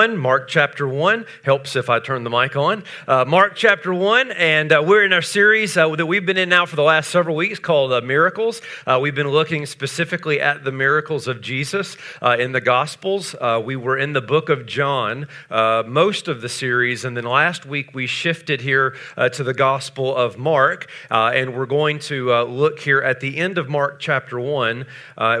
1, Mark chapter 1. Helps if I turn the mic on. Uh, Mark chapter 1, and uh, we're in our series uh, that we've been in now for the last several weeks called uh, Miracles. Uh, we've been looking specifically at the miracles of Jesus uh, in the Gospels. we were in the book of John most of the series, and then last week we shifted here to the Gospel of Mark, and we're going to look here at the end of Mark chapter 1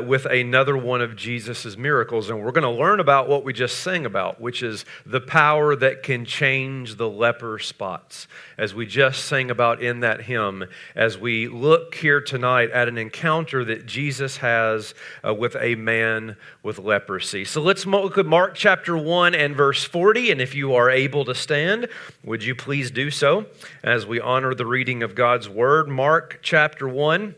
with another one of Jesus' miracles, and we're going to learn about what we just sang about which is the power that can change the leper spots, as we just sang about in that hymn, as we look here tonight at an encounter that Jesus has uh, with a man with leprosy. So let's look at Mark chapter 1 and verse 40, and if you are able to stand, would you please do so as we honor the reading of God's word? Mark chapter 1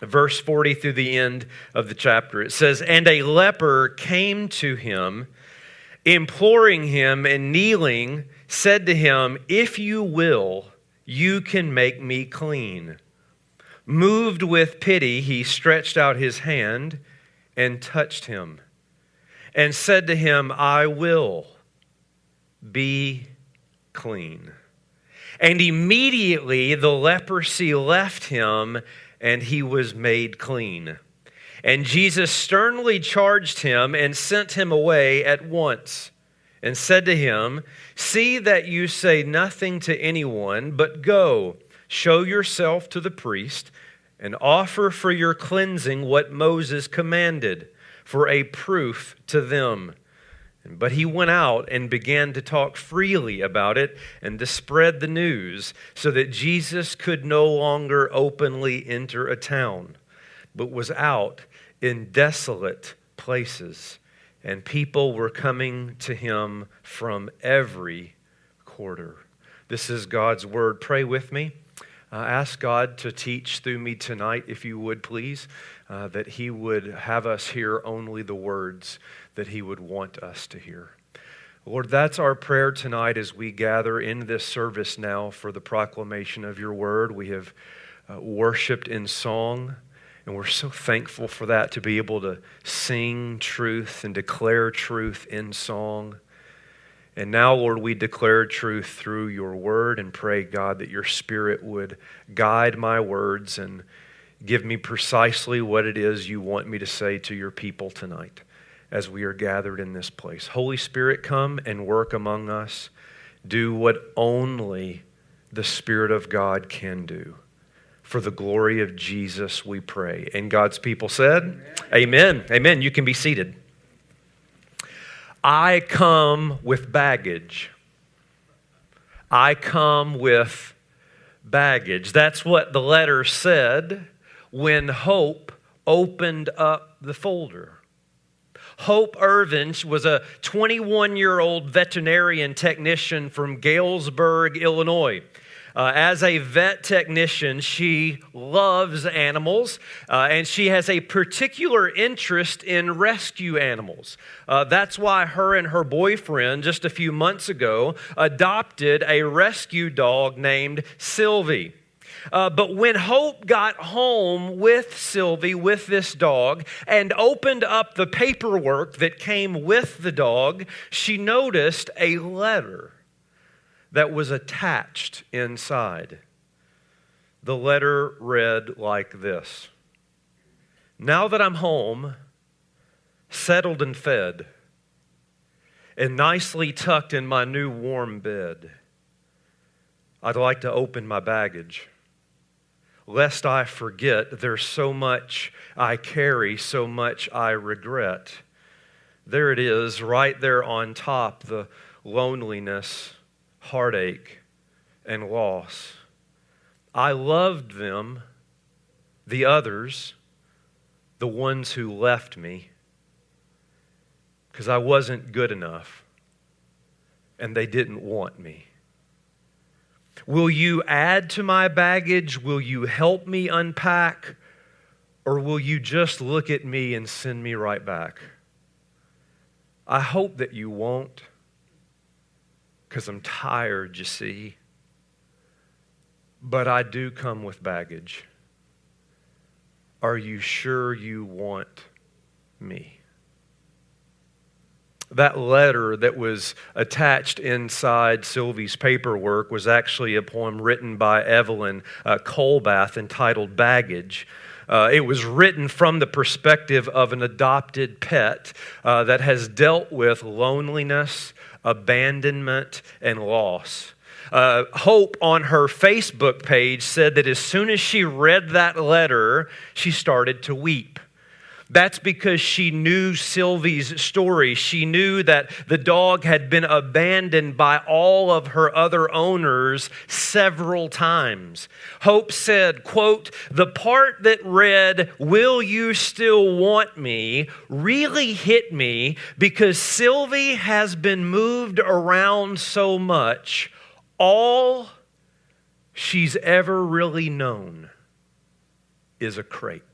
verse 40 through the end of the chapter. It says, And a leper came to him imploring him and kneeling, said to him, If you will, you can make me clean. Moved with pity, he stretched out his hand and touched him and said to him, I will be clean. And immediately the leprosy left him and he was made clean. And Jesus sternly charged him and sent him away at once and said to him, See that you say nothing to anyone, but go, show yourself to the priest, and offer for your cleansing what Moses commanded for a proof to them. But he went out and began to talk freely about it and to spread the news so that Jesus could no longer openly enter a town, but was out in desolate places, and people were coming to him from every quarter. This is God's word. Pray with me. Uh, ask God to teach through me tonight, if you would please, uh, that He would have us hear only the words that He would want us to hear. Lord, that's our prayer tonight as we gather in this service now for the proclamation of your word. We have uh, worshiped in song. And we're so thankful for that to be able to sing truth and declare truth in song. And now, Lord, we declare truth through your word and pray, God, that your spirit would guide my words and give me precisely what it is you want me to say to your people tonight as we are gathered in this place. Holy Spirit, come and work among us. Do what only the Spirit of God can do. For the glory of Jesus, we pray. And God's people said, Amen. Amen. Amen. You can be seated. I come with baggage. I come with baggage. That's what the letter said when Hope opened up the folder. Hope Irvin was a 21 year old veterinarian technician from Galesburg, Illinois. Uh, as a vet technician, she loves animals uh, and she has a particular interest in rescue animals. Uh, that's why her and her boyfriend, just a few months ago, adopted a rescue dog named Sylvie. Uh, but when Hope got home with Sylvie, with this dog, and opened up the paperwork that came with the dog, she noticed a letter that was attached inside. The letter read like this Now that I'm home, settled and fed, and nicely tucked in my new warm bed, I'd like to open my baggage. Lest I forget, there's so much I carry, so much I regret. There it is, right there on top, the loneliness heartache, and loss. I loved them, the others, the ones who left me, because I wasn't good enough and they didn't want me. Will you add to my baggage? Will you help me unpack? Or will you just look at me and send me right back? I hope that you won't because I'm tired, you see. But I do come with baggage. Are you sure you want me? that letter that was attached inside Sylvie's paperwork was actually a poem written by Evelyn uh, Colbath entitled Baggage. Uh, it was written from the perspective of an adopted pet uh, that has dealt with loneliness, abandonment, and loss. Uh, Hope on her Facebook page said that as soon as she read that letter, she started to weep. That's because she knew Sylvie's story. She knew that the dog had been abandoned by all of her other owners several times. Hope said, quote, "The part that read, "Will you still want me?" really hit me because Sylvie has been moved around so much. All she's ever really known is a crate.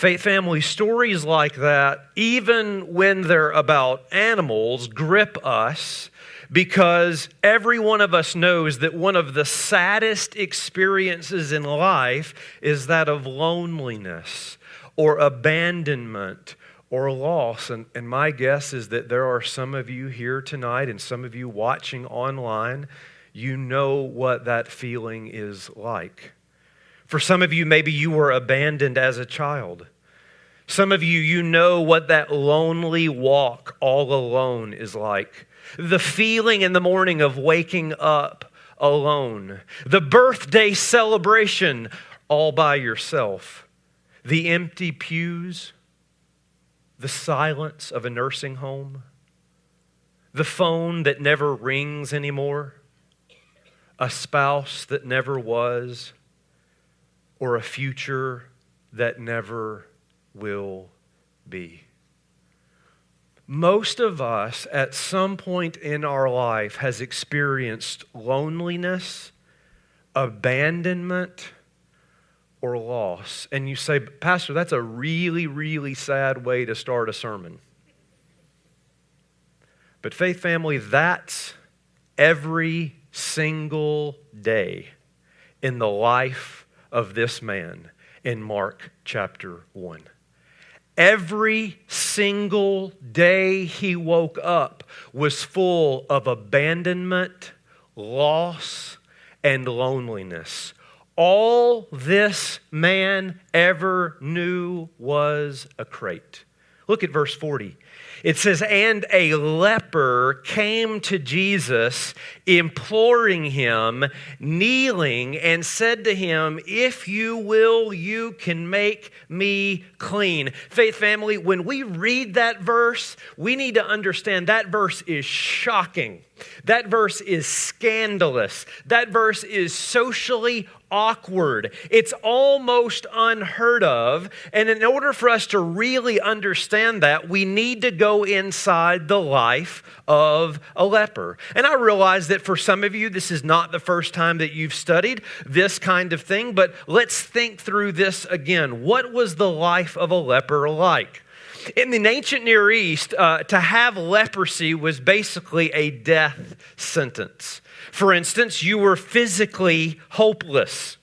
Faith family stories like that, even when they're about animals, grip us because every one of us knows that one of the saddest experiences in life is that of loneliness or abandonment or loss. And, and my guess is that there are some of you here tonight and some of you watching online, you know what that feeling is like. For some of you, maybe you were abandoned as a child. Some of you, you know what that lonely walk all alone is like. The feeling in the morning of waking up alone. The birthday celebration all by yourself. The empty pews. The silence of a nursing home. The phone that never rings anymore. A spouse that never was. Or a future that never will be. Most of us at some point in our life has experienced loneliness, abandonment, or loss. And you say, Pastor, that's a really, really sad way to start a sermon. But, faith family, that's every single day in the life of this man in Mark chapter 1. Every single day he woke up was full of abandonment, loss, and loneliness. All this man ever knew was a crate. Look at verse 40. It says, And a leper came to Jesus, imploring him, kneeling, and said to him, If you will, you can make me clean. Faith family, when we read that verse, we need to understand that verse is shocking. That verse is scandalous. That verse is socially awkward. It's almost unheard of. And in order for us to really understand that, we need to go inside the life of a leper. And I realize that for some of you, this is not the first time that you've studied this kind of thing, but let's think through this again. What was the life of a leper like? In the ancient Near East, uh, to have leprosy was basically a death sentence. For instance, you were physically hopeless.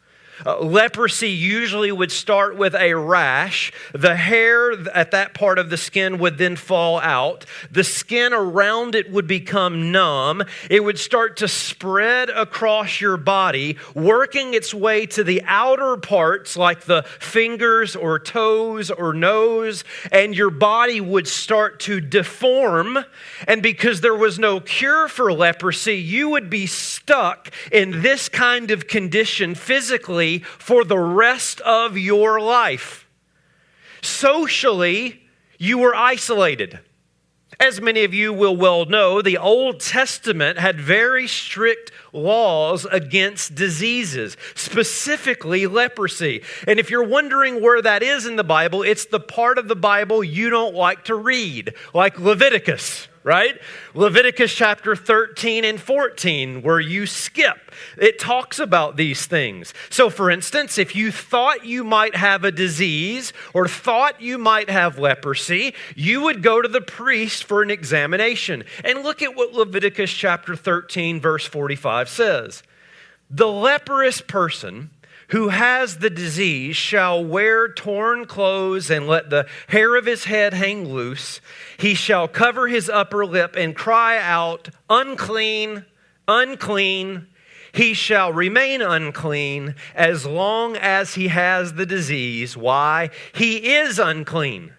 Uh, leprosy usually would start with a rash. The hair at that part of the skin would then fall out. The skin around it would become numb. It would start to spread across your body, working its way to the outer parts like the fingers or toes or nose, and your body would start to deform. And because there was no cure for leprosy, you would be stuck in this kind of condition physically for the rest of your life. Socially, you were isolated. As many of you will well know, the Old Testament had very strict laws against diseases, specifically leprosy. And if you're wondering where that is in the Bible, it's the part of the Bible you don't like to read, like Leviticus right? Leviticus chapter 13 and 14, where you skip, it talks about these things. So, for instance, if you thought you might have a disease or thought you might have leprosy, you would go to the priest for an examination. And look at what Leviticus chapter 13, verse 45 says The leprous person who has the disease shall wear torn clothes and let the hair of his head hang loose. He shall cover his upper lip and cry out, Unclean, unclean. He shall remain unclean as long as he has the disease. Why? He is unclean.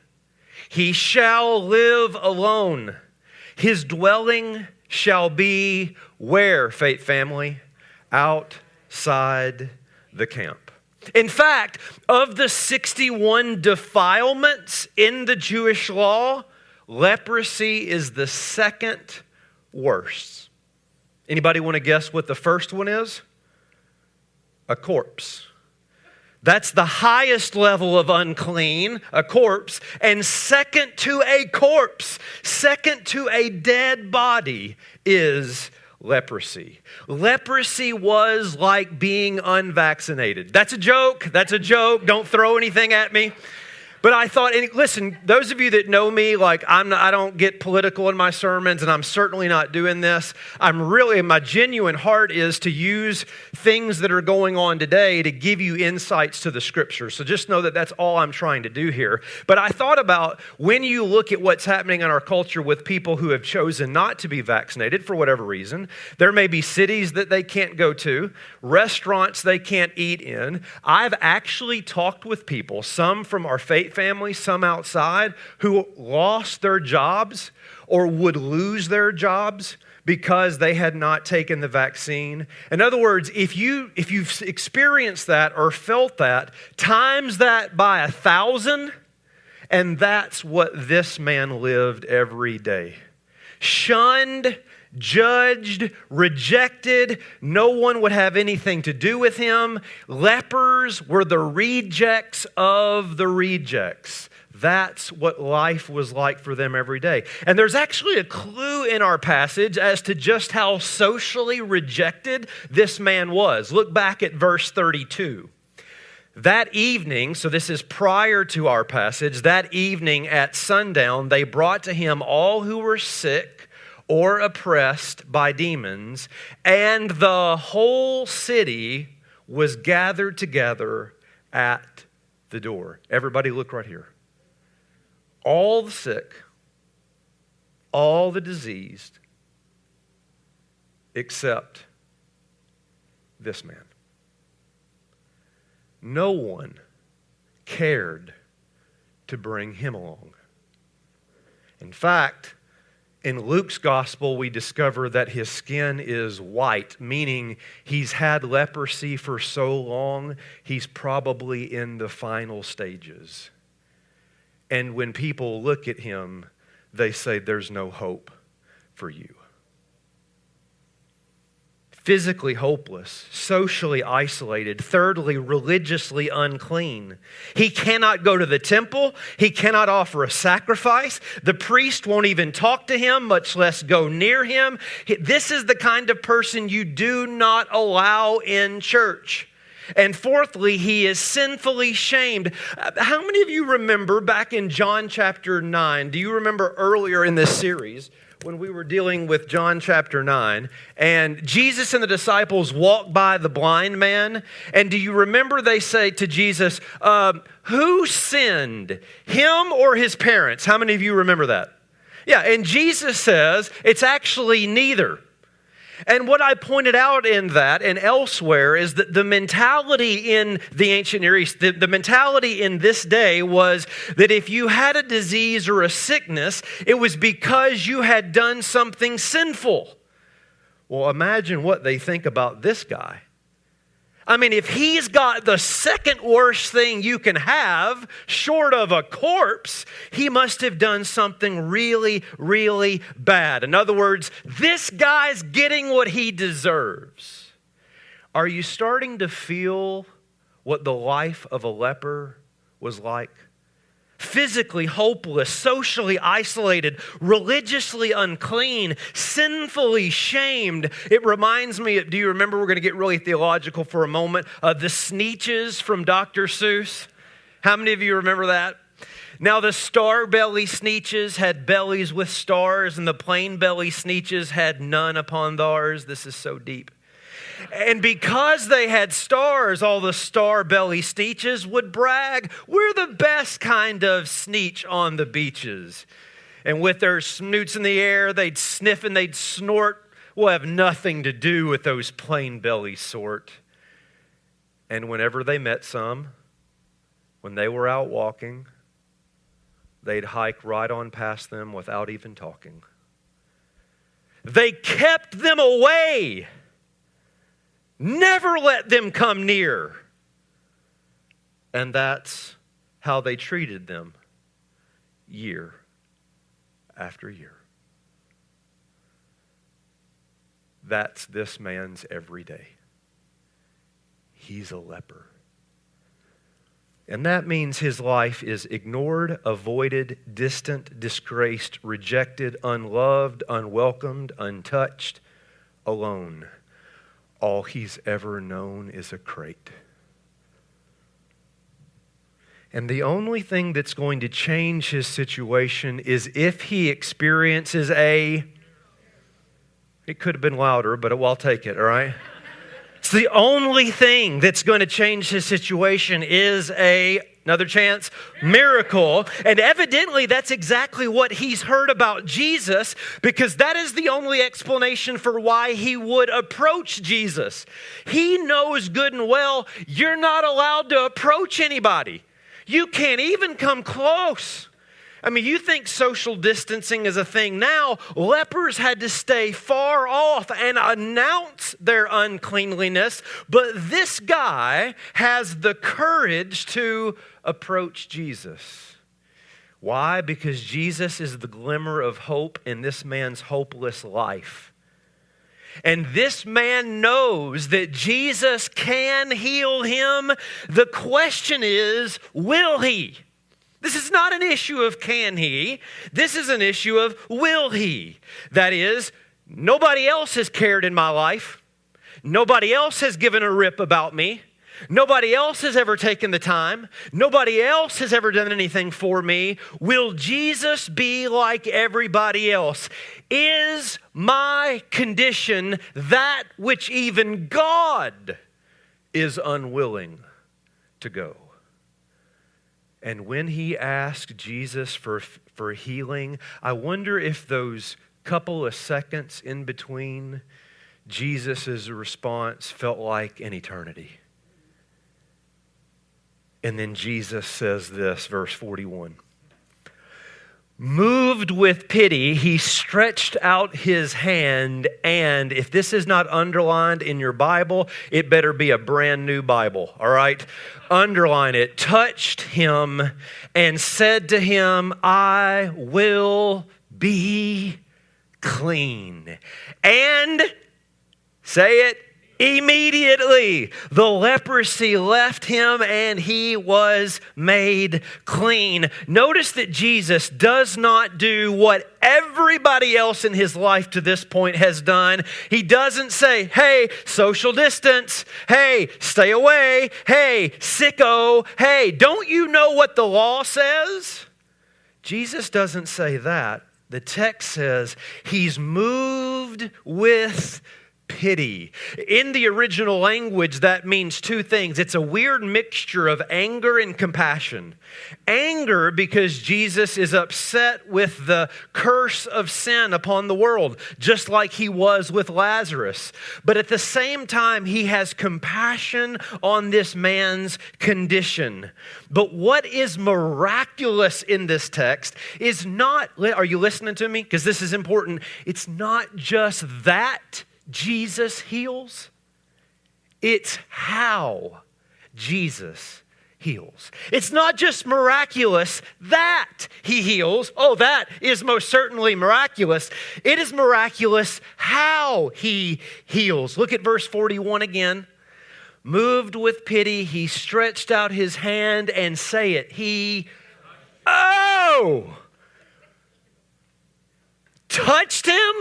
He shall live alone. His dwelling shall be where, faith family? Outside the camp. In fact, of the 61 defilements in the Jewish law, leprosy is the second worst. Anybody want to guess what the first one is? A corpse. That's the highest level of unclean, a corpse. And second to a corpse, second to a dead body, is leprosy. Leprosy was like being unvaccinated. That's a joke. That's a joke. Don't throw anything at me. But I thought, and listen, those of you that know me, like I'm not, I don't get political in my sermons, and I'm certainly not doing this. I'm really, my genuine heart is to use things that are going on today to give you insights to the scriptures. So just know that that's all I'm trying to do here. But I thought about when you look at what's happening in our culture with people who have chosen not to be vaccinated for whatever reason, there may be cities that they can't go to, restaurants they can't eat in. I've actually talked with people, some from our faith family, some outside, who lost their jobs or would lose their jobs because they had not taken the vaccine. In other words, if you if you've experienced that or felt that, times that by a thousand, and that's what this man lived every day. Shunned, judged, rejected. No one would have anything to do with him. Lepers were the rejects of the rejects. That's what life was like for them every day. And there's actually a clue in our passage as to just how socially rejected this man was. Look back at verse 32. That evening, so this is prior to our passage, that evening at sundown, they brought to him all who were sick or oppressed by demons, and the whole city was gathered together at the door. Everybody, look right here. All the sick, all the diseased, except this man. No one cared to bring him along. In fact, in Luke's gospel, we discover that his skin is white, meaning he's had leprosy for so long, he's probably in the final stages. And when people look at him, they say, There's no hope for you physically hopeless, socially isolated, thirdly, religiously unclean. He cannot go to the temple, he cannot offer a sacrifice. The priest won't even talk to him, much less go near him. This is the kind of person you do not allow in church. And fourthly, he is sinfully shamed. Uh, how many of you remember back in John chapter 9? Do you remember earlier in this series when we were dealing with John chapter 9, and Jesus and the disciples walk by the blind man. And do you remember they say to Jesus, um, Who sinned, him or his parents? How many of you remember that? Yeah, and Jesus says it's actually neither. And what I pointed out in that and elsewhere is that the mentality in the ancient Near East, the, the, mentality in this day was that if you had a disease or a sickness, it was because you had done something sinful. Well, imagine what they think about this guy. I mean, if he's got the second worst thing you can have, short of a corpse, he must have done something really, really bad. In other words, this guy's getting what he deserves. Are you starting to feel what the life of a leper was like? Physically hopeless, socially isolated, religiously unclean, sinfully shamed. It reminds me, do you remember? We're going to get really theological for a moment. Uh, the Sneetches from Dr. Seuss. How many of you remember that? Now, the star belly sneetches had bellies with stars, and the plain belly sneetches had none upon theirs. This is so deep. And because they had stars, all the star belly sneetches would brag, We're the best kind of sneetch on the beaches. And with their snoots in the air, they'd sniff and they'd snort. We'll have nothing to do with those plain belly sort. And whenever they met some, when they were out walking, they'd hike right on past them without even talking. They kept them away, never let them come near. And that's how they treated them year after year. That's this man's everyday. He's a leper. And that means his life is ignored, avoided, distant, disgraced, rejected, unloved, unwelcomed, untouched, alone. All he's ever known is a crate. And the only thing that's going to change his situation is if he experiences a. It could have been louder, but I'll take it, all right? It's the only thing that's going to change his situation is a another chance miracle and evidently that's exactly what he's heard about Jesus because that is the only explanation for why he would approach Jesus. He knows good and well you're not allowed to approach anybody. You can't even come close. I mean, you think social distancing is a thing now. Lepers had to stay far off and announce their uncleanliness, but this guy has the courage to approach Jesus. Why? Because Jesus is the glimmer of hope in this man's hopeless life. And this man knows that Jesus can heal him. The question is, will he? This is not an issue of can he. This is an issue of will he. That is, nobody else has cared in my life. Nobody else has given a rip about me. Nobody else has ever taken the time. Nobody else has ever done anything for me. Will Jesus be like everybody else? Is my condition that which even God is unwilling to go? And when he asked Jesus for, for healing, I wonder if those couple of seconds in between Jesus' response felt like an eternity. And then Jesus says this, verse 41. Moved with pity, he stretched out his hand, and if this is not underlined in your Bible, it better be a brand new Bible, all right? Underline it. Touched him and said to him, I will be clean. And, say it, Immediately, the leprosy left him and he was made clean. Notice that Jesus does not do what everybody else in his life to this point has done. He doesn't say, hey, social distance. Hey, stay away. Hey, sicko. Hey, don't you know what the law says? Jesus doesn't say that. The text says he's moved with pity. In the original language, that means two things. It's a weird mixture of anger and compassion. Anger because Jesus is upset with the curse of sin upon the world, just like he was with Lazarus. But at the same time, he has compassion on this man's condition. But what is miraculous in this text is not, are you listening to me? Because this is important. It's not just that Jesus heals, it's how Jesus heals. It's not just miraculous that he heals. Oh, that is most certainly miraculous. It is miraculous how he heals. Look at verse 41 again. Moved with pity, he stretched out his hand and say it. He, oh, touched him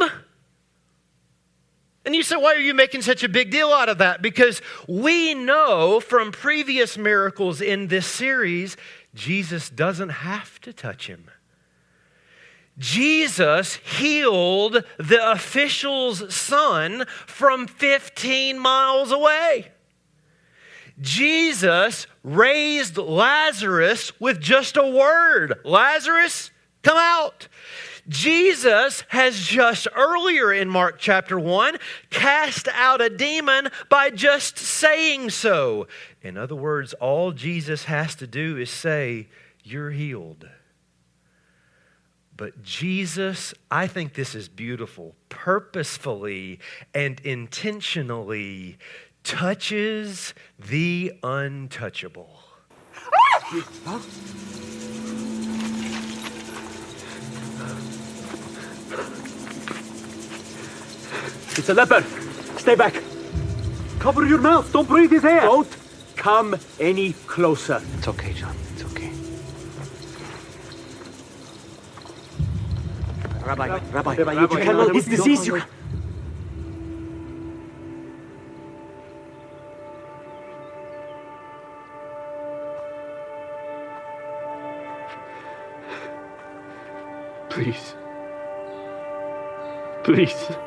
and you say, why are you making such a big deal out of that? Because we know from previous miracles in this series, Jesus doesn't have to touch him. Jesus healed the official's son from 15 miles away. Jesus raised Lazarus with just a word Lazarus, come out. Jesus has just earlier in Mark chapter 1 cast out a demon by just saying so. In other words, all Jesus has to do is say, You're healed. But Jesus, I think this is beautiful, purposefully and intentionally touches the untouchable. Ah! It's a leper. Stay back. Cover your mouth. Don't breathe his air. Don't come any closer. It's okay, John. It's okay. Rabbi, Rabbi, Rabbi, Rabbi you, you cannot. His disease. You, Please. Please.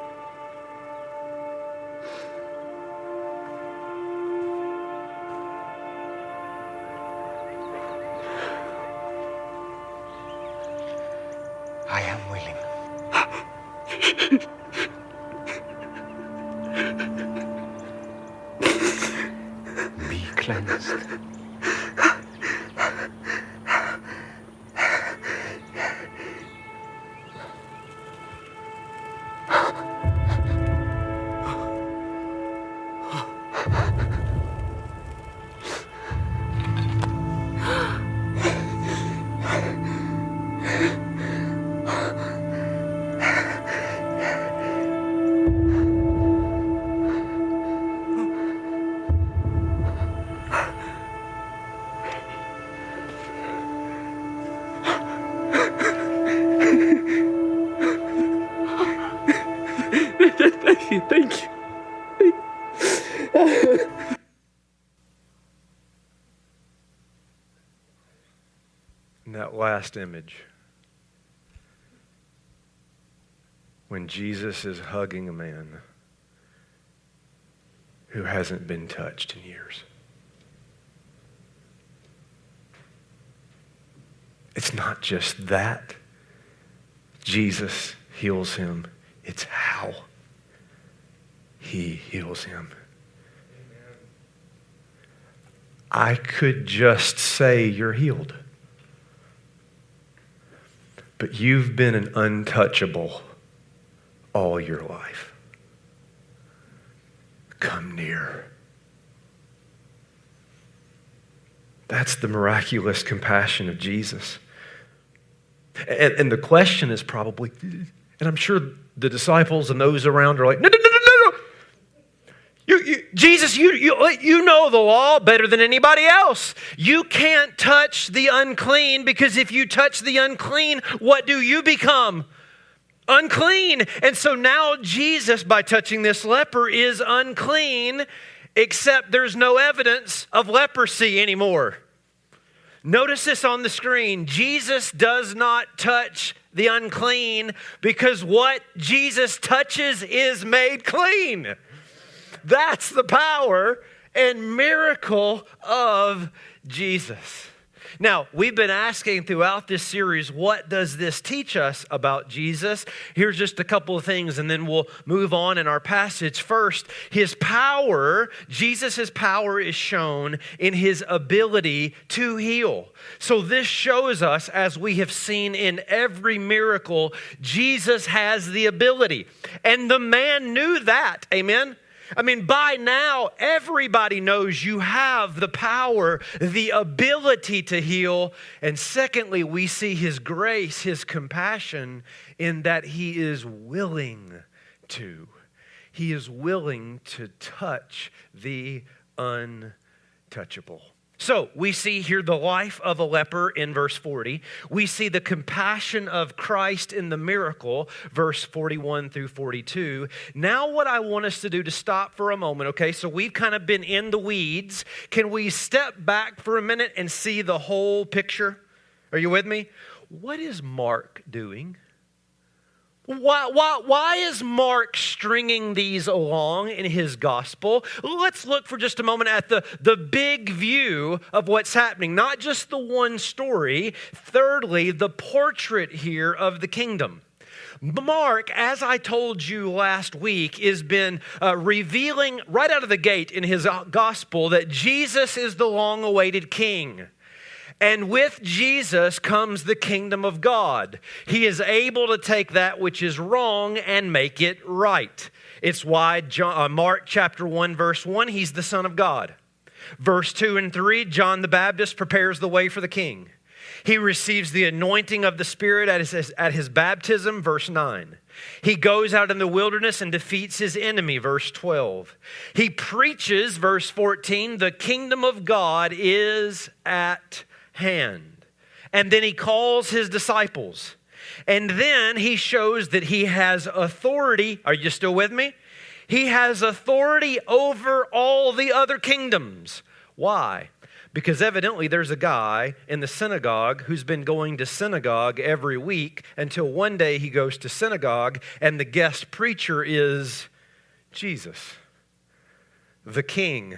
Last image, when Jesus is hugging a man who hasn't been touched in years. It's not just that Jesus heals him, it's how he heals him. I could just say you're healed. But you've been an untouchable all your life. Come near. That's the miraculous compassion of Jesus. And, and, the question is probably, and I'm sure the disciples and those around are like, no, no. Jesus, you, you, you know the law better than anybody else. You can't touch the unclean because if you touch the unclean, what do you become? Unclean. And so now Jesus, by touching this leper, is unclean, except there's no evidence of leprosy anymore. Notice this on the screen. Jesus does not touch the unclean because what Jesus touches is made clean. That's the power and miracle of Jesus. Now, we've been asking throughout this series, what does this teach us about Jesus? Here's just a couple of things, and then we'll move on in our passage. First, his power, Jesus' power is shown in his ability to heal. So, this shows us, as we have seen in every miracle, Jesus has the ability. And the man knew that. Amen? I mean, by now, everybody knows you have the power, the ability to heal. And secondly, we see his grace, his compassion, in that he is willing to. He is willing to touch the untouchable. So we see here the life of a leper in verse 40. We see the compassion of Christ in the miracle, verse 41 through 42. Now, what I want us to do to stop for a moment, okay? So we've kind of been in the weeds. Can we step back for a minute and see the whole picture? Are you with me? What is Mark doing? Why, why, why is Mark stringing these along in his gospel? Let's look for just a moment at the, the big view of what's happening, not just the one story. Thirdly, the portrait here of the kingdom. Mark, as I told you last week, has been uh, revealing right out of the gate in his gospel that Jesus is the long awaited king. And with Jesus comes the kingdom of God. He is able to take that which is wrong and make it right. It's why John, uh, Mark chapter 1, verse 1, he's the Son of God. Verse 2 and 3, John the Baptist prepares the way for the king. He receives the anointing of the Spirit at his, at his baptism, verse 9. He goes out in the wilderness and defeats his enemy, verse 12. He preaches, verse 14, the kingdom of God is at hand. And then he calls his disciples. And then he shows that he has authority. Are you still with me? He has authority over all the other kingdoms. Why? Because evidently there's a guy in the synagogue who's been going to synagogue every week until one day he goes to synagogue and the guest preacher is Jesus, the king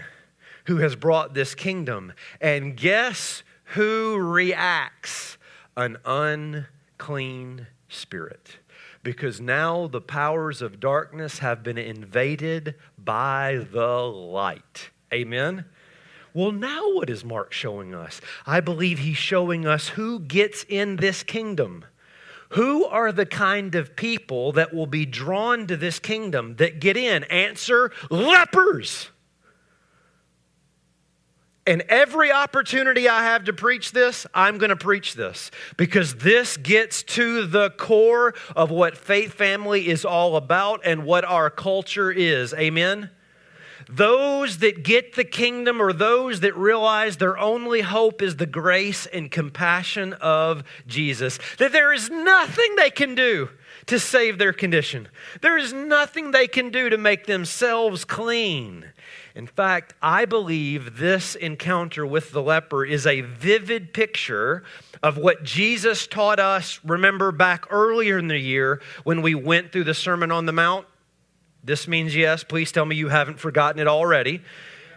who has brought this kingdom. And guess who reacts? An unclean spirit. Because now the powers of darkness have been invaded by the light. Amen? Well, now what is Mark showing us? I believe he's showing us who gets in this kingdom. Who are the kind of people that will be drawn to this kingdom that get in? Answer lepers. And every opportunity I have to preach this, I'm going to preach this because this gets to the core of what Faith Family is all about and what our culture is. Amen? Those that get the kingdom or those that realize their only hope is the grace and compassion of Jesus, that there is nothing they can do to save their condition, there is nothing they can do to make themselves clean. In fact, I believe this encounter with the leper is a vivid picture of what Jesus taught us. Remember back earlier in the year when we went through the Sermon on the Mount? This means yes. Please tell me you haven't forgotten it already.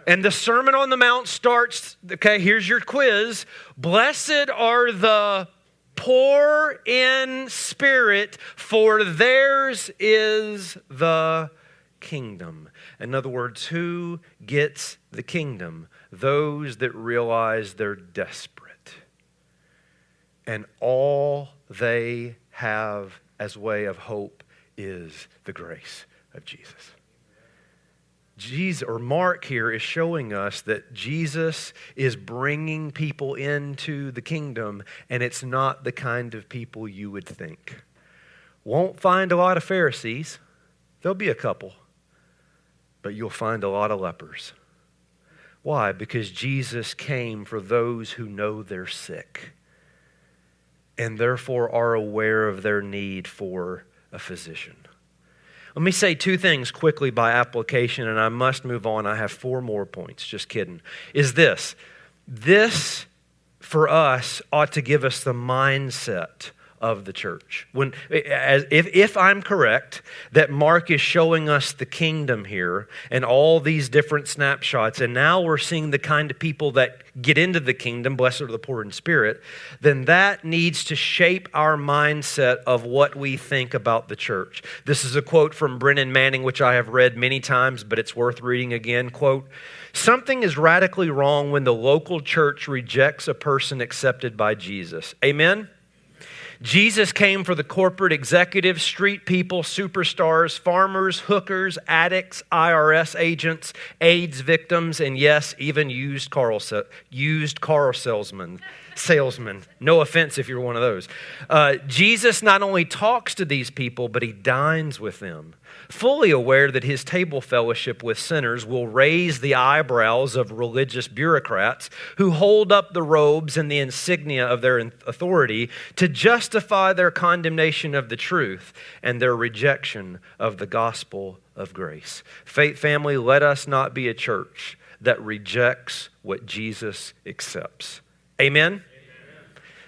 And the Sermon on the Mount starts, okay, here's your quiz. Blessed are the poor in spirit, for theirs is the kingdom. In other words, who gets the kingdom? Those that realize they're desperate. And all they have as way of hope is the grace of Jesus. Jesus or Mark here is showing us that Jesus is bringing people into the kingdom and it's not the kind of people you would think. Won't find a lot of Pharisees. There'll be a couple but you'll find a lot of lepers. Why? Because Jesus came for those who know they're sick and therefore are aware of their need for a physician. Let me say two things quickly by application, and I must move on. I have four more points. Just kidding. Is this this for us ought to give us the mindset of the church. When, as, if, if I'm correct, that Mark is showing us the kingdom here and all these different snapshots, and now we're seeing the kind of people that get into the kingdom, blessed are the poor in spirit, then that needs to shape our mindset of what we think about the church. This is a quote from Brennan Manning, which I have read many times, but it's worth reading again. Quote, Something is radically wrong when the local church rejects a person accepted by Jesus. Amen? Jesus came for the corporate executives, street people, superstars, farmers, hookers, addicts, IRS agents, AIDS victims, and yes, even used car, used car salesmen. Salesmen. No offense if you're one of those. Uh, Jesus not only talks to these people, but he dines with them fully aware that his table fellowship with sinners will raise the eyebrows of religious bureaucrats who hold up the robes and the insignia of their authority to justify their condemnation of the truth and their rejection of the gospel of grace. Faith family, let us not be a church that rejects what Jesus accepts. Amen? Amen.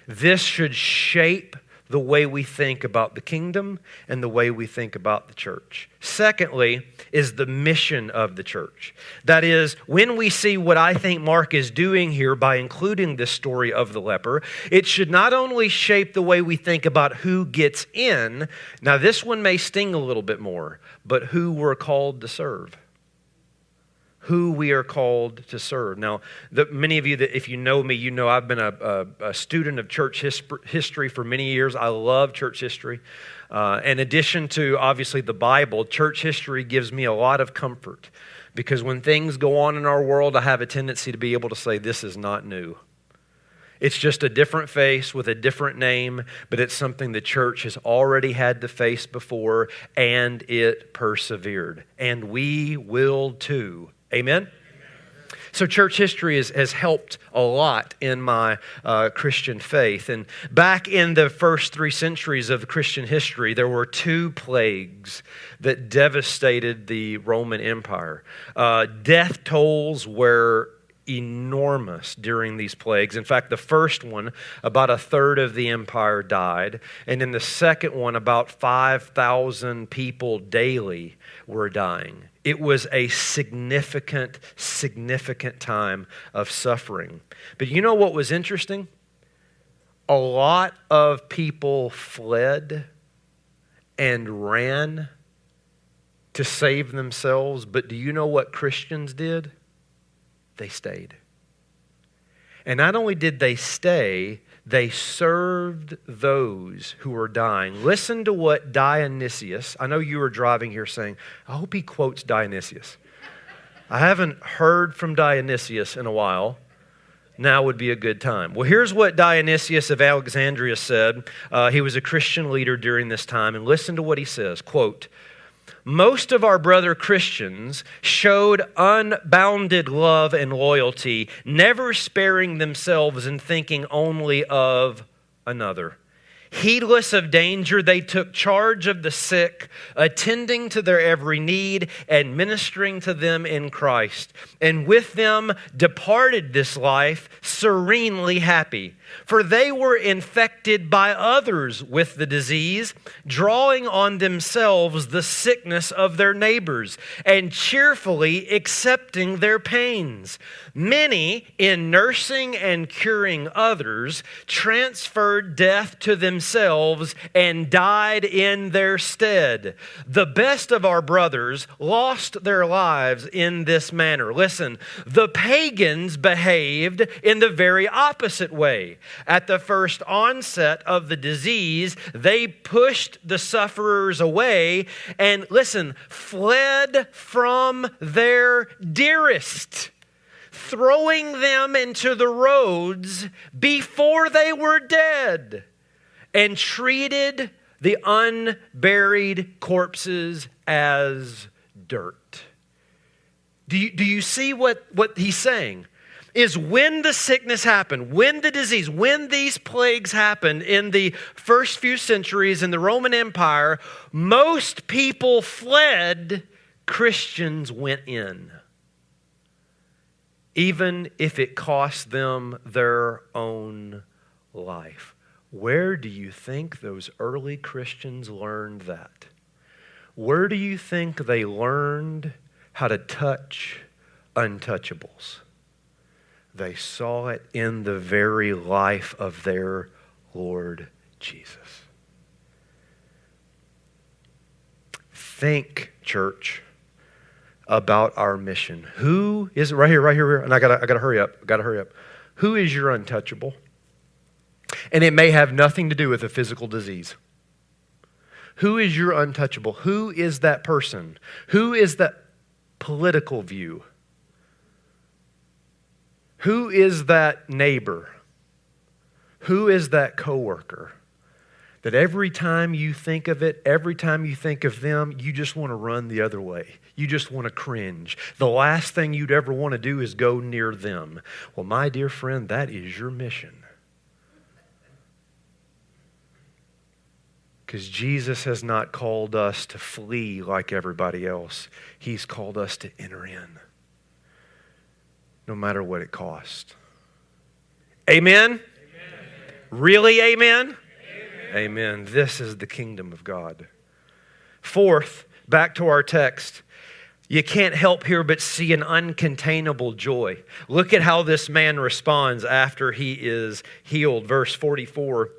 This should shape the way we think about the kingdom and the way we think about the church. Secondly, is the mission of the church. That is, when we see what I think Mark is doing here by including this story of the leper, it should not only shape the way we think about who gets in, now this one may sting a little bit more, but who we're called to serve who we are called to serve. Now, the, many of you that, if you know me, you know I've been a, a, a student of church history for many years. I love church history. Uh, in addition to obviously the Bible, church history gives me a lot of comfort because when things go on in our world, I have a tendency to be able to say, This is not new. It's just a different face with a different name, but it's something the church has already had to face before, and it persevered. And we will too Amen? So, church history is, has helped a lot in my uh, Christian faith. And back in the first three centuries of Christian history, there were two plagues that devastated the Roman Empire. Uh, death tolls were enormous during these plagues. In fact, the first one, about a third of the empire died. And in the second one, about 5,000 people daily were dying. It was a significant, significant time of suffering. But you know what was interesting? A lot of people fled and ran to save themselves. But do you know what Christians did? they stayed. And not only did they stay, they served those who were dying. Listen to what Dionysius, I know you were driving here saying, I hope he quotes Dionysius. I haven't heard from Dionysius in a while. Now would be a good time. Well, here's what Dionysius of Alexandria said. Uh, he was a Christian leader during this time, and listen to what he says. Quote, most of our brother Christians showed unbounded love and loyalty, never sparing themselves and thinking only of another. Heedless of danger, they took charge of the sick, attending to their every need and ministering to them in Christ. And with them departed this life serenely happy for they were infected by others with the disease, drawing on themselves the sickness of their neighbors, and cheerfully accepting their pains. Many, in nursing and curing others, transferred death to themselves and died in their stead. The best of our brothers lost their lives in this manner. Listen, the pagans behaved in the very opposite way. At the first onset of the disease, they pushed the sufferers away and, listen, fled from their dearest, throwing them into the roads before they were dead, and treated the unburied corpses as dirt. Do you, do you see what, what he's saying? Is when the sickness happened, when the disease, when these plagues happened in the first few centuries in the Roman Empire, most people fled, Christians went in. Even if it cost them their own life. Where do you think those early Christians learned that? Where do you think they learned how to touch untouchables? They saw it in the very life of their Lord Jesus. Think, church, about our mission. Who is right here, right here, and I gotta, I gotta hurry up, gotta hurry up. Who is your untouchable? And it may have nothing to do with a physical disease. Who is your untouchable? Who is that person? Who is that political view? Who is that neighbor? Who is that coworker? That every time you think of it, every time you think of them, you just want to run the other way. You just want to cringe. The last thing you'd ever want to do is go near them. Well, my dear friend, that is your mission. Because Jesus has not called us to flee like everybody else, He's called us to enter in, no matter what it costs. Amen? amen. Really, amen? amen? Amen. This is the kingdom of God. Fourth, back to our text. You can't help here but see an uncontainable joy. Look at how this man responds after he is healed. Verse 44.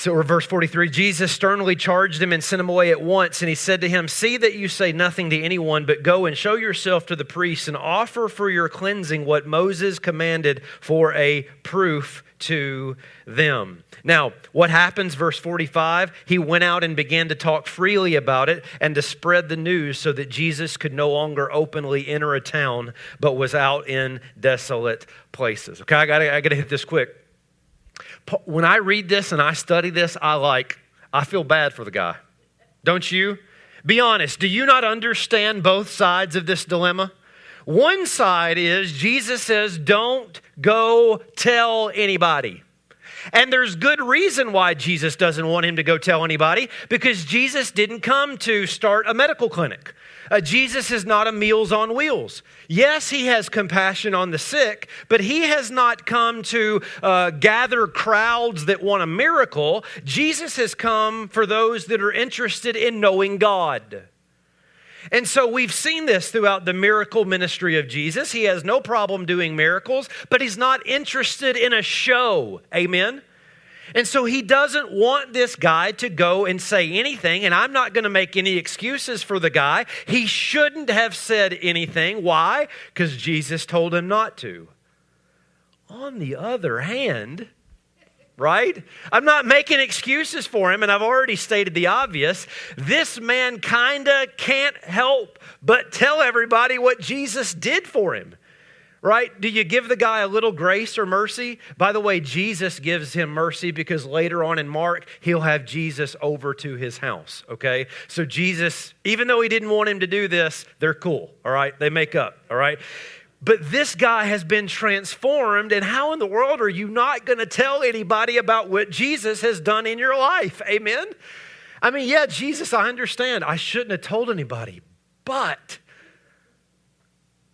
So, or verse 43 Jesus sternly charged him and sent him away at once. And he said to him, See that you say nothing to anyone, but go and show yourself to the priests and offer for your cleansing what Moses commanded for a proof to them. Now, what happens, verse 45? He went out and began to talk freely about it and to spread the news so that Jesus could no longer openly enter a town, but was out in desolate places. Okay, I gotta, I gotta hit this quick when I read this and I study this, I like, I feel bad for the guy. Don't you? Be honest, do you not understand both sides of this dilemma? One side is Jesus says, don't go tell anybody. And there's good reason why Jesus doesn't want him to go tell anybody because Jesus didn't come to start a medical clinic. Uh, Jesus is not a meals on wheels. Yes, he has compassion on the sick, but he has not come to uh, gather crowds that want a miracle. Jesus has come for those that are interested in knowing God. And so we've seen this throughout the miracle ministry of Jesus. He has no problem doing miracles, but he's not interested in a show. Amen? And so he doesn't want this guy to go and say anything, and I'm not going to make any excuses for the guy. He shouldn't have said anything. Why? Because Jesus told him not to. On the other hand, right? I'm not making excuses for him, and I've already stated the obvious. This man kind of can't help but tell everybody what Jesus did for him right? Do you give the guy a little grace or mercy? By the way, Jesus gives him mercy because later on in Mark, he'll have Jesus over to his house, okay? So Jesus, even though he didn't want him to do this, they're cool, all right? They make up, all right? But this guy has been transformed, and how in the world are you not going to tell anybody about what Jesus has done in your life? Amen? I mean, yeah, Jesus, I understand. I shouldn't have told anybody, but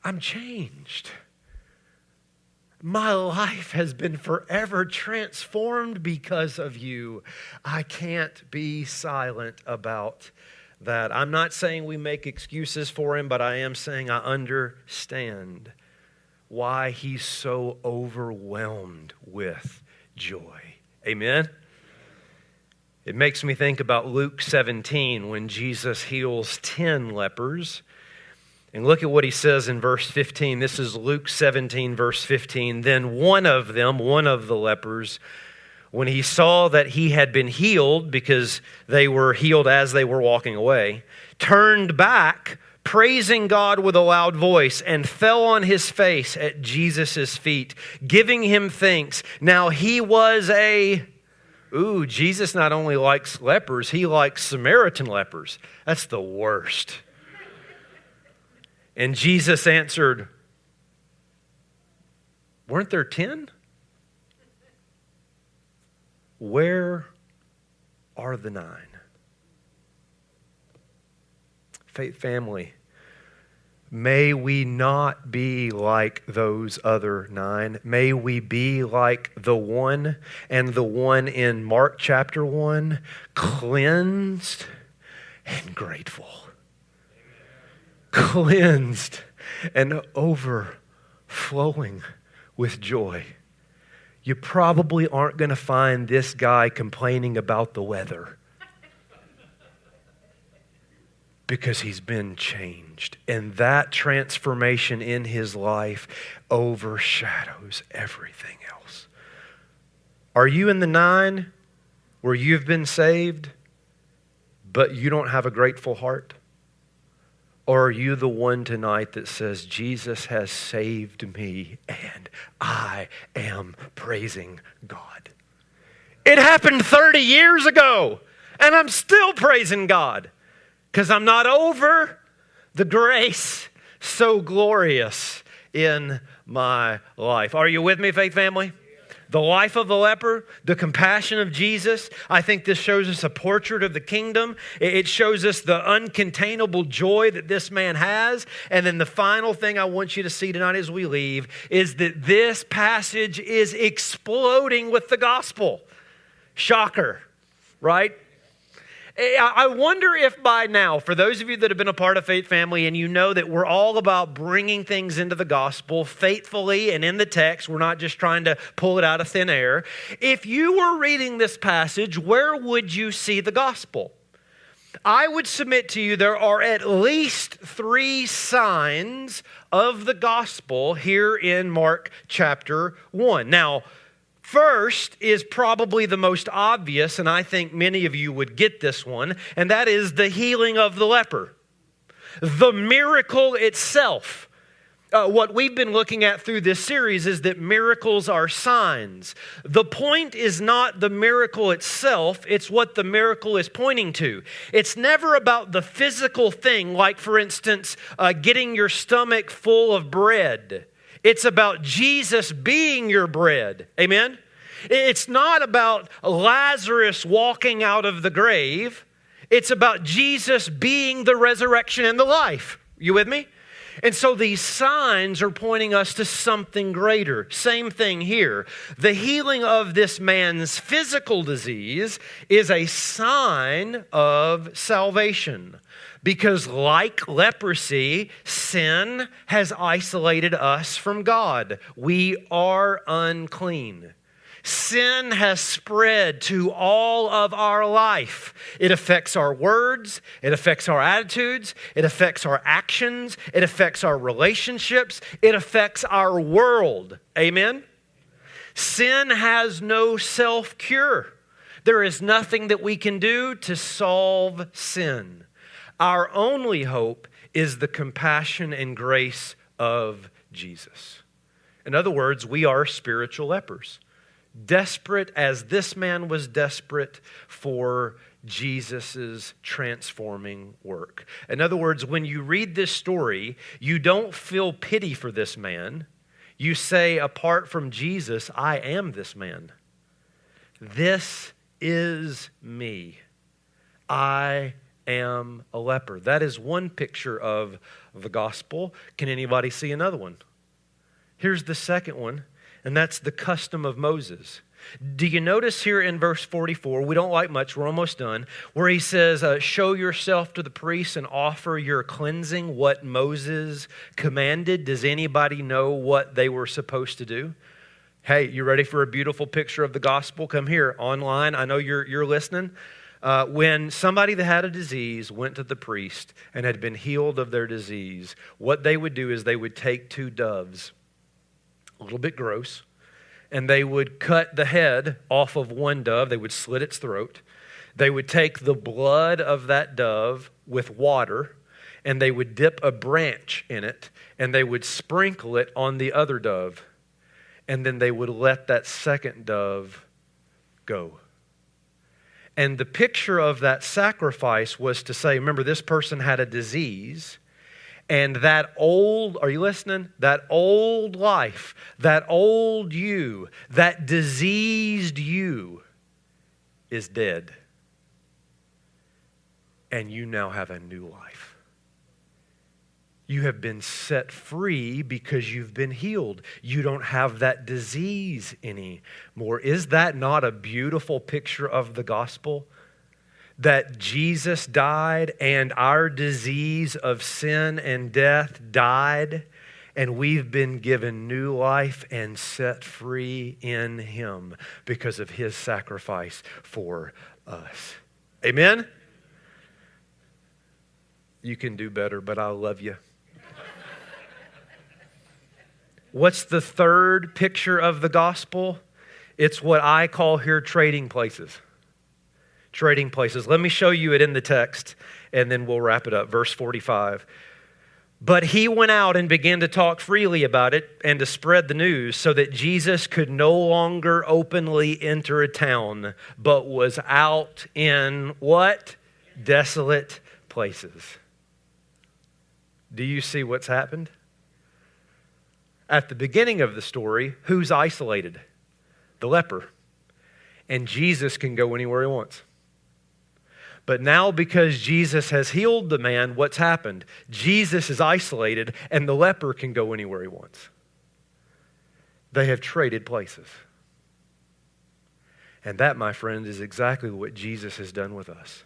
I'm changed. My life has been forever transformed because of you. I can't be silent about that. I'm not saying we make excuses for him, but I am saying I understand why he's so overwhelmed with joy. Amen? It makes me think about Luke 17 when Jesus heals 10 lepers and look at what he says in verse 15. This is Luke 17, verse 15. Then one of them, one of the lepers, when he saw that he had been healed, because they were healed as they were walking away, turned back, praising God with a loud voice, and fell on his face at Jesus' feet, giving him thanks. Now he was a Ooh, Jesus not only likes lepers, he likes Samaritan lepers. That's the worst. And Jesus answered, Weren't there 10? Where are the nine? Faith family, may we not be like those other nine. May we be like the one and the one in Mark chapter 1, cleansed and grateful cleansed and overflowing with joy. You probably aren't going to find this guy complaining about the weather because he's been changed. And that transformation in his life overshadows everything else. Are you in the nine where you've been saved, but you don't have a grateful heart? Or are you the one tonight that says, Jesus has saved me and I am praising God? It happened 30 years ago, and I'm still praising God because I'm not over the grace so glorious in my life. Are you with me, faith family? The life of the leper, the compassion of Jesus. I think this shows us a portrait of the kingdom. It shows us the uncontainable joy that this man has. And then the final thing I want you to see tonight as we leave is that this passage is exploding with the gospel. Shocker, right? Eh, I wonder if by now, for those of you that have been a part of Faith Family and you know that we're all about bringing things into the gospel faithfully and in the text, we're not just trying to pull it out of thin air. If you were reading this passage, where would you see the gospel? I would submit to you there are at least three signs of the gospel here in Mark chapter 1. Now, First is probably the most obvious, and I think many of you would get this one, and that is the healing of the leper. The miracle itself. Uh, what we've been looking at through this series is that miracles are signs. The point is not the miracle itself, it's what the miracle is pointing to. It's never about the physical thing, like, for instance, uh, getting your stomach full of bread. It's about Jesus being your bread. Amen? It's not about Lazarus walking out of the grave. It's about Jesus being the resurrection and the life. You with me? And so these signs are pointing us to something greater. Same thing here. The healing of this man's physical disease is a sign of salvation. Because, like leprosy, sin has isolated us from God. We are unclean. Sin has spread to all of our life. It affects our words, it affects our attitudes, it affects our actions, it affects our relationships, it affects our world. Amen? Sin has no self cure. There is nothing that we can do to solve sin. Our only hope is the compassion and grace of Jesus. In other words, we are spiritual lepers. Desperate as this man was desperate for Jesus' transforming work. In other words, when you read this story, you don't feel pity for this man. You say, apart from Jesus, I am this man. This is me. I am a leper. That is one picture of the gospel. Can anybody see another one? Here's the second one, and that's the custom of Moses. Do you notice here in verse 44, we don't like much, we're almost done, where he says, uh, Show yourself to the priest and offer your cleansing, what Moses commanded. Does anybody know what they were supposed to do? Hey, you ready for a beautiful picture of the gospel? Come here online. I know you're, you're listening. Uh, when somebody that had a disease went to the priest and had been healed of their disease, what they would do is they would take two doves, a little bit gross, and they would cut the head off of one dove, they would slit its throat. They would take the blood of that dove with water and they would dip a branch in it and they would sprinkle it on the other dove. And then they would let that second dove go. And the picture of that sacrifice was to say, remember, this person had a disease. And that old, are you listening? That old life, that old you, that diseased you is dead. And you now have a new life. You have been set free because you've been healed. You don't have that disease anymore. Is that not a beautiful picture of the gospel? That Jesus died and our disease of sin and death died, and we've been given new life and set free in Him because of His sacrifice for us. Amen? You can do better, but I love you. What's the third picture of the gospel? It's what I call here trading places. Trading places. Let me show you it in the text, and then we'll wrap it up. Verse 45. But he went out and began to talk freely about it and to spread the news so that Jesus could no longer openly enter a town, but was out in what? Desolate places. Do you see what's happened? At the beginning of the story, who's isolated? The leper. And Jesus can go anywhere he wants. But now, because Jesus has healed the man, what's happened? Jesus is isolated, and the leper can go anywhere he wants. They have traded places. And that, my friend, is exactly what Jesus has done with us.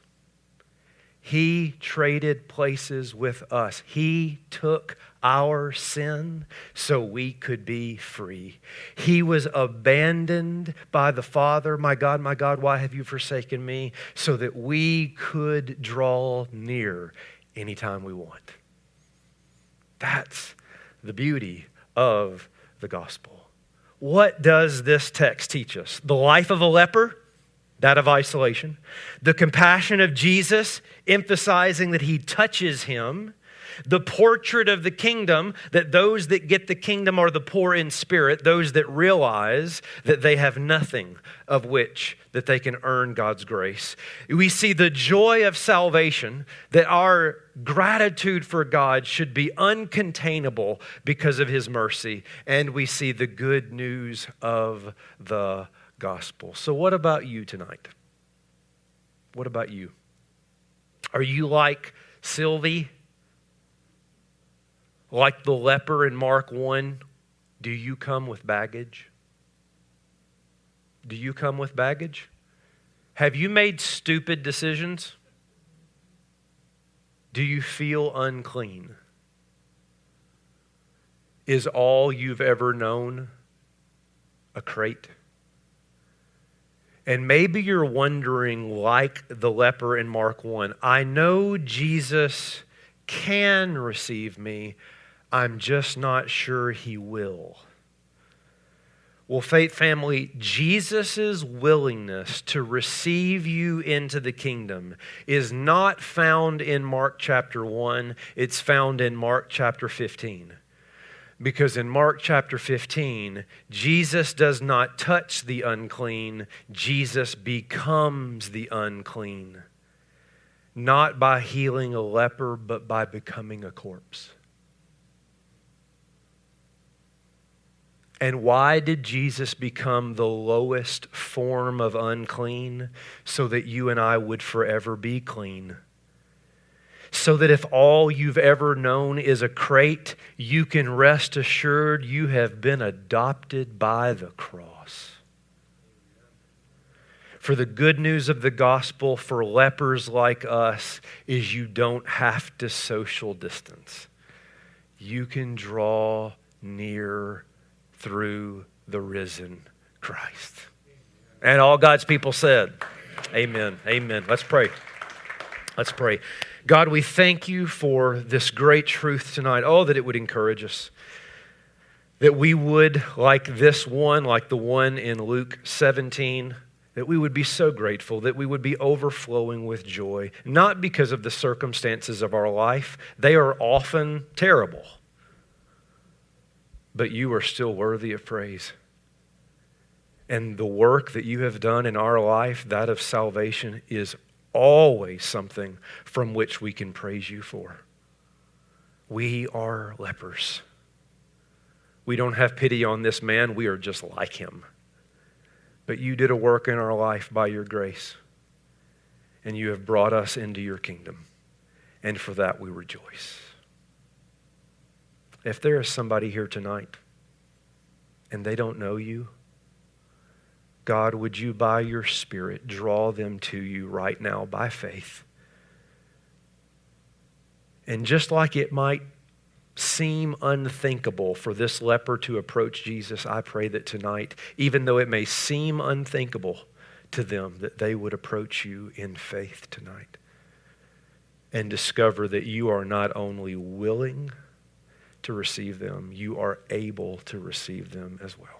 He traded places with us. He took our sin so we could be free. He was abandoned by the Father. My God, my God, why have you forsaken me? So that we could draw near anytime we want. That's the beauty of the gospel. What does this text teach us? The life of a leper that of isolation. The compassion of Jesus, emphasizing that he touches him. The portrait of the kingdom, that those that get the kingdom are the poor in spirit, those that realize that they have nothing of which that they can earn God's grace. We see the joy of salvation, that our gratitude for God should be uncontainable because of his mercy. And we see the good news of the gospel. So, what about you tonight? What about you? Are you like Sylvie? Like the leper in Mark 1? Do you come with baggage? Do you come with baggage? Have you made stupid decisions? Do you feel unclean? Is all you've ever known a crate? And maybe you're wondering, like the leper in Mark 1, I know Jesus can receive me, I'm just not sure he will. Well, faith family, Jesus' willingness to receive you into the kingdom is not found in Mark chapter 1, it's found in Mark chapter 15. Because in Mark chapter 15, Jesus does not touch the unclean, Jesus becomes the unclean. Not by healing a leper, but by becoming a corpse. And why did Jesus become the lowest form of unclean? So that you and I would forever be clean so that if all you've ever known is a crate, you can rest assured you have been adopted by the cross. For the good news of the gospel for lepers like us is you don't have to social distance. You can draw near through the risen Christ. And all God's people said, Amen. Amen. Let's pray. Let's pray. God, we thank you for this great truth tonight. Oh, that it would encourage us. That we would, like this one, like the one in Luke 17, that we would be so grateful, that we would be overflowing with joy, not because of the circumstances of our life. They are often terrible, but you are still worthy of praise. And the work that you have done in our life, that of salvation, is always something from which we can praise you for. We are lepers. We don't have pity on this man, we are just like him. But you did a work in our life by your grace, and you have brought us into your kingdom. And for that we rejoice. If there is somebody here tonight and they don't know you, God, would you, by your Spirit, draw them to you right now by faith? And just like it might seem unthinkable for this leper to approach Jesus, I pray that tonight, even though it may seem unthinkable to them, that they would approach you in faith tonight and discover that you are not only willing to receive them, you are able to receive them as well.